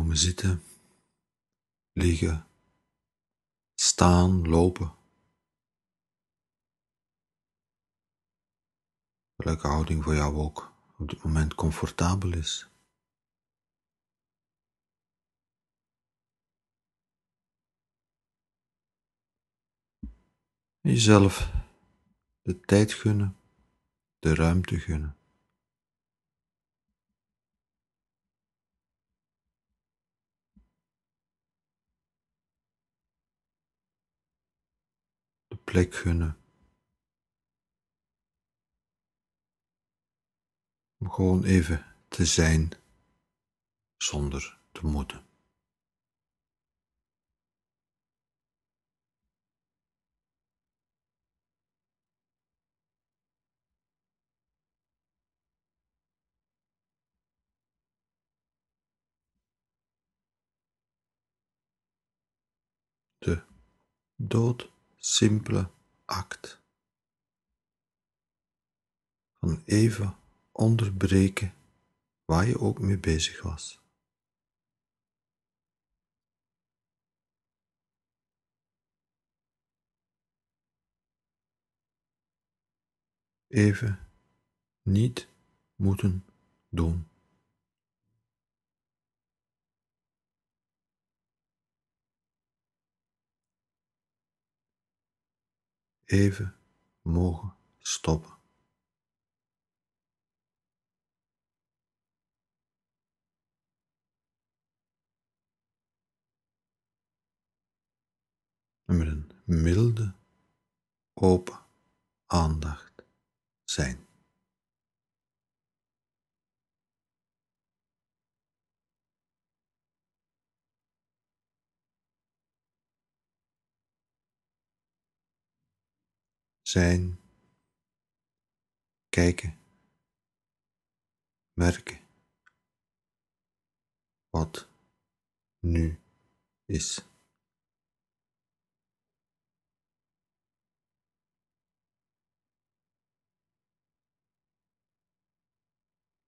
komen zitten, liggen, staan, lopen. Welke houding voor jou ook op dit moment comfortabel is. Jezelf de tijd gunnen, de ruimte gunnen. Plek. Om gewoon even te zijn zonder te moeten. de doodsimpele act van even onderbreken waar je ook mee bezig was. Even niet moeten doen. Even mogen stoppen. En met een milde, open aandacht zijn. Zijn, kijken, merken wat nu is.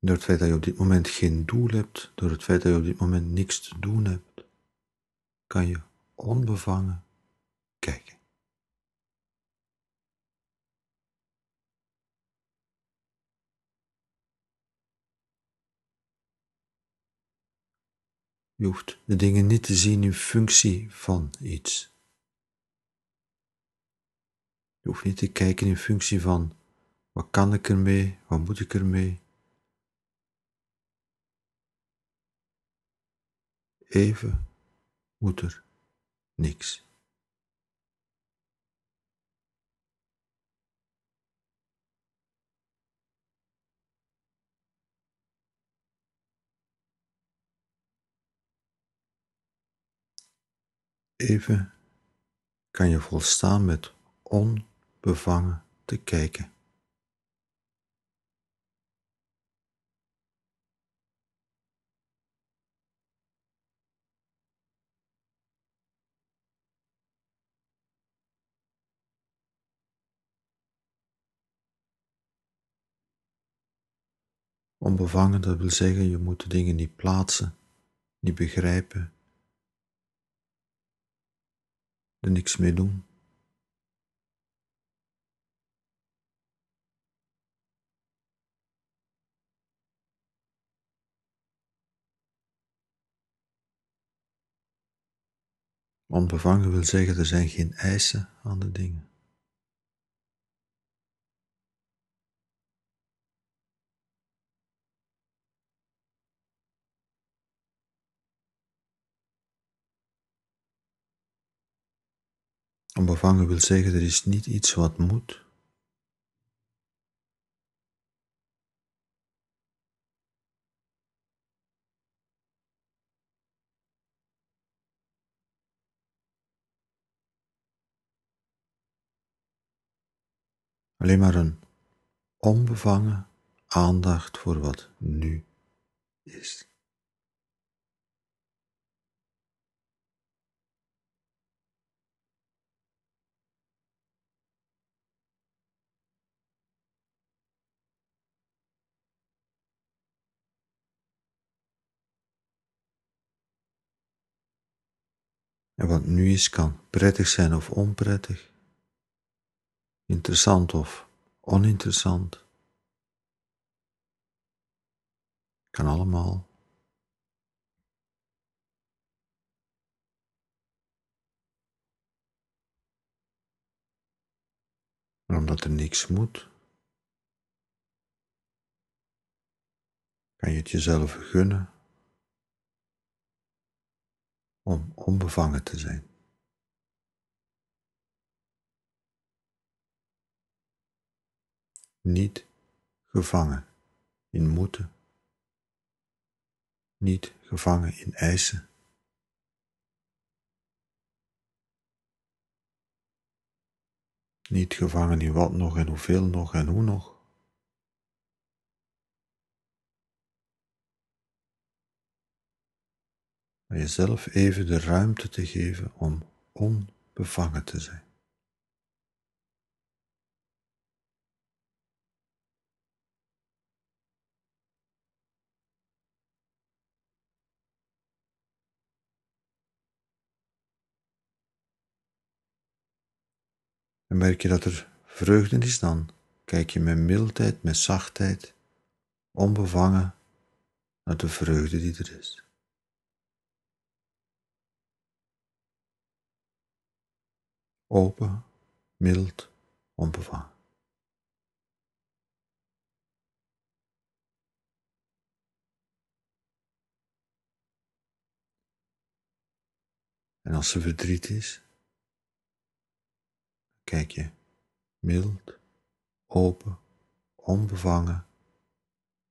Door het feit dat je op dit moment geen doel hebt, door het feit dat je op dit moment niks te doen hebt, kan je onbevangen kijken. Je hoeft de dingen niet te zien in functie van iets. Je hoeft niet te kijken in functie van wat kan ik ermee, wat moet ik ermee. Even moet er niks. Even kan je volstaan met onbevangen te kijken. Onbevangen, dat wil zeggen, je moet de dingen niet plaatsen, niet begrijpen, er niks mee doen. Onbevangen wil zeggen, er zijn geen eisen aan de dingen. Onbevangen wil zeggen, er is niet iets wat moet. Alleen maar een onbevangen aandacht voor wat nu is. En wat nu is, kan prettig zijn of onprettig, interessant of oninteressant. Kan allemaal. Omdat er niks moet, kan je het jezelf gunnen om onbevangen te zijn. Niet gevangen in moeten, niet gevangen in eisen. Niet gevangen in wat nog en hoeveel nog en hoe nog. Maar jezelf even de ruimte te geven om onbevangen te zijn. En merk je dat er vreugde is, dan kijk je met mildheid, met zachtheid, onbevangen naar de vreugde die er is. Open, mild, onbevangen. En als er verdriet is, kijk je mild, open, onbevangen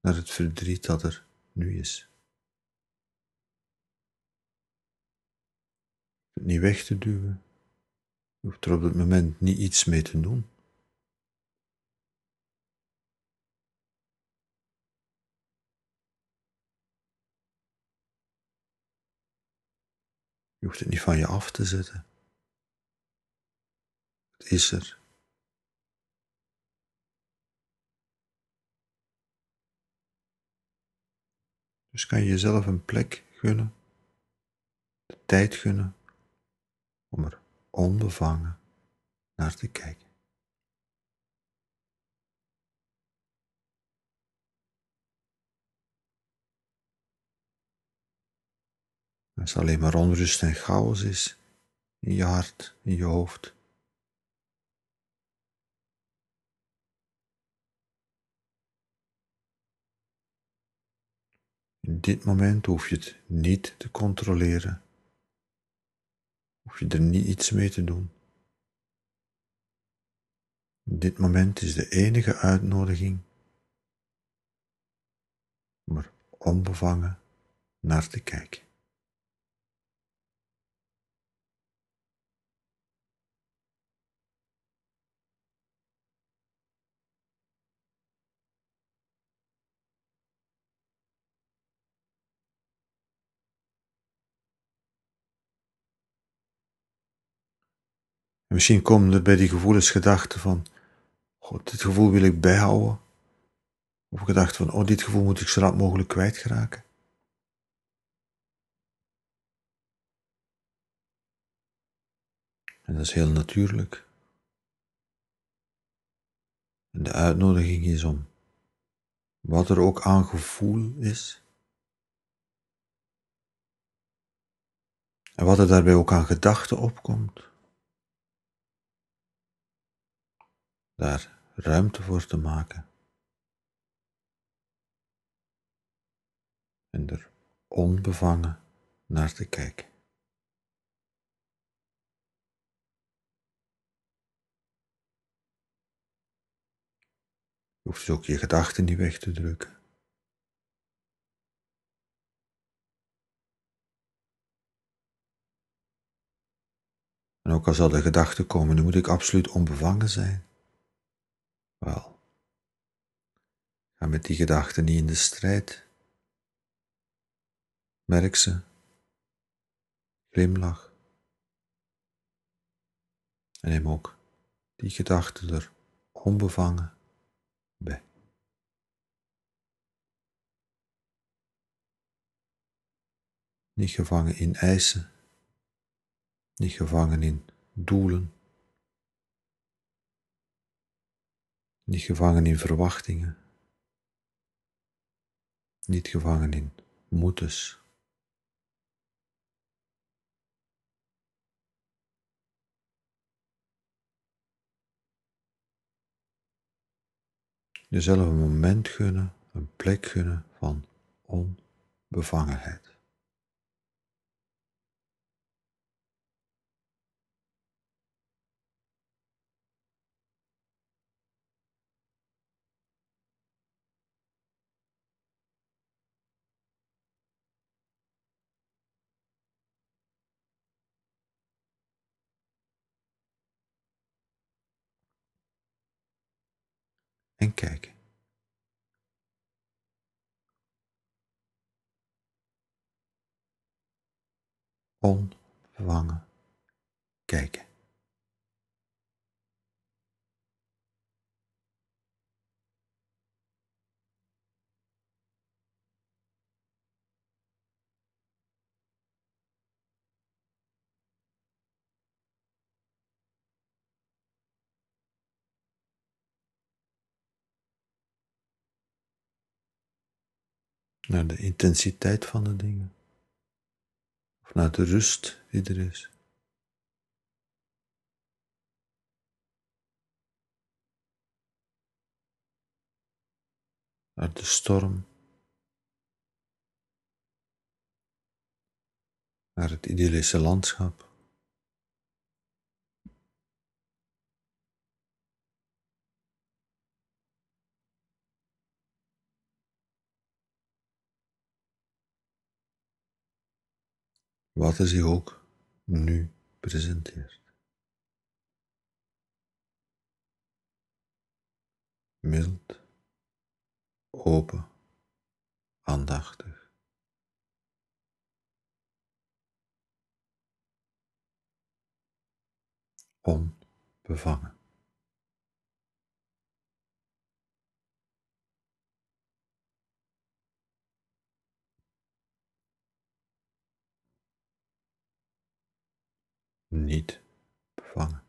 naar het verdriet dat er nu is. Het niet weg te duwen, je hoeft er op het moment niet iets mee te doen. Je hoeft het niet van je af te zetten. Het is er. Dus kan je jezelf een plek gunnen, de tijd gunnen om er onbevangen naar te kijken. Als alleen maar onrust en chaos is in je hart, in je hoofd, In dit moment hoef je het niet te controleren. Hoef je er niet iets mee te doen. Dit moment is de enige uitnodiging om er onbevangen naar te kijken. Misschien komen er bij die gevoelens gedachten van, God, dit gevoel wil ik bijhouden. Of gedachten van, oh, dit gevoel moet ik zo rap mogelijk kwijtraken. En dat is heel natuurlijk. En de uitnodiging is om, wat er ook aan gevoel is, en wat er daarbij ook aan gedachten opkomt, daar ruimte voor te maken. En er onbevangen naar te kijken. Je hoeft dus ook je gedachten niet weg te drukken. En ook al zal de gedachte komen, nu moet ik absoluut onbevangen zijn. Wel, ga met die gedachten niet in de strijd. Merk ze, glimlach. En neem ook die gedachten er onbevangen bij. Niet gevangen in eisen, Niet gevangen in doelen. Niet gevangen in verwachtingen. Niet gevangen in moetes. Jezelf een moment gunnen, een plek gunnen van onbevangenheid. En kijken. Onbevangen kijken. Naar de intensiteit van de dingen, of naar de rust die er is. Naar de storm, naar het idyllische landschap. Wat er zich ook nu presenteert. Mild, open, aandachtig. Onbevangen. Niet bevangen.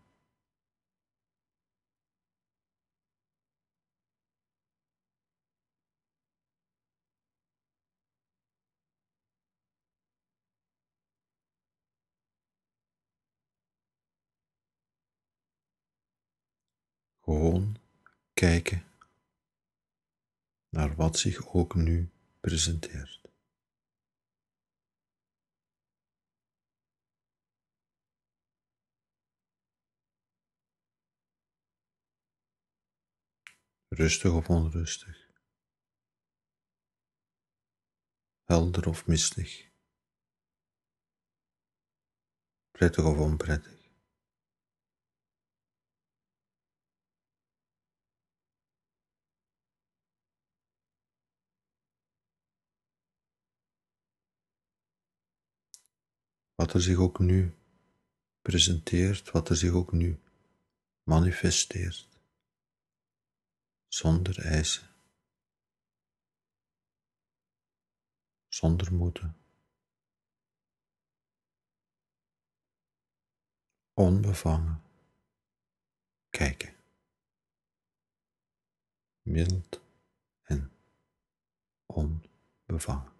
Gewoon kijken naar wat zich ook nu presenteert. Rustig of onrustig, helder of mistig, prettig of onprettig. Wat er zich ook nu presenteert, wat er zich ook nu manifesteert zonder eisen, zonder moeten, onbevangen. Kijken, mild en onbevangen.